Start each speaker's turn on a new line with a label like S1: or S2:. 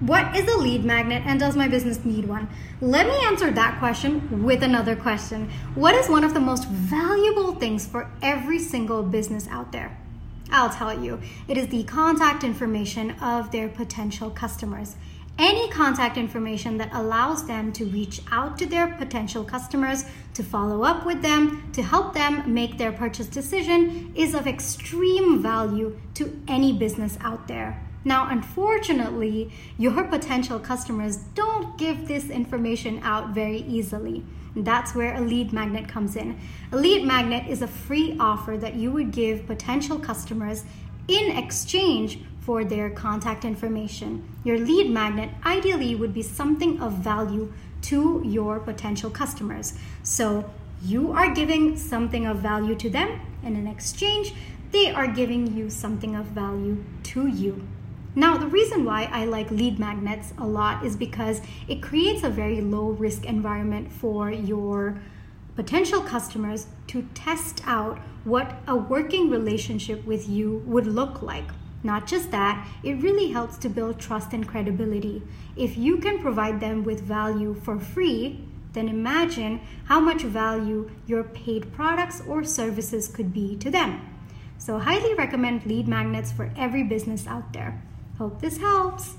S1: What is a lead magnet and does my business need one? Let me answer that question with another question. What is one of the most valuable things for every single business out there? I'll tell you, it is the contact information of their potential customers. Any contact information that allows them to reach out to their potential customers, to follow up with them, to help them make their purchase decision is of extreme value to any business out there. Now, unfortunately, your potential customers don't give this information out very easily. That's where a lead magnet comes in. A lead magnet is a free offer that you would give potential customers in exchange for their contact information. Your lead magnet ideally would be something of value to your potential customers. So you are giving something of value to them, and in exchange, they are giving you something of value to you. Now, the reason why I like lead magnets a lot is because it creates a very low risk environment for your potential customers to test out what a working relationship with you would look like. Not just that, it really helps to build trust and credibility. If you can provide them with value for free, then imagine how much value your paid products or services could be to them. So, highly recommend lead magnets for every business out there. Hope this helps.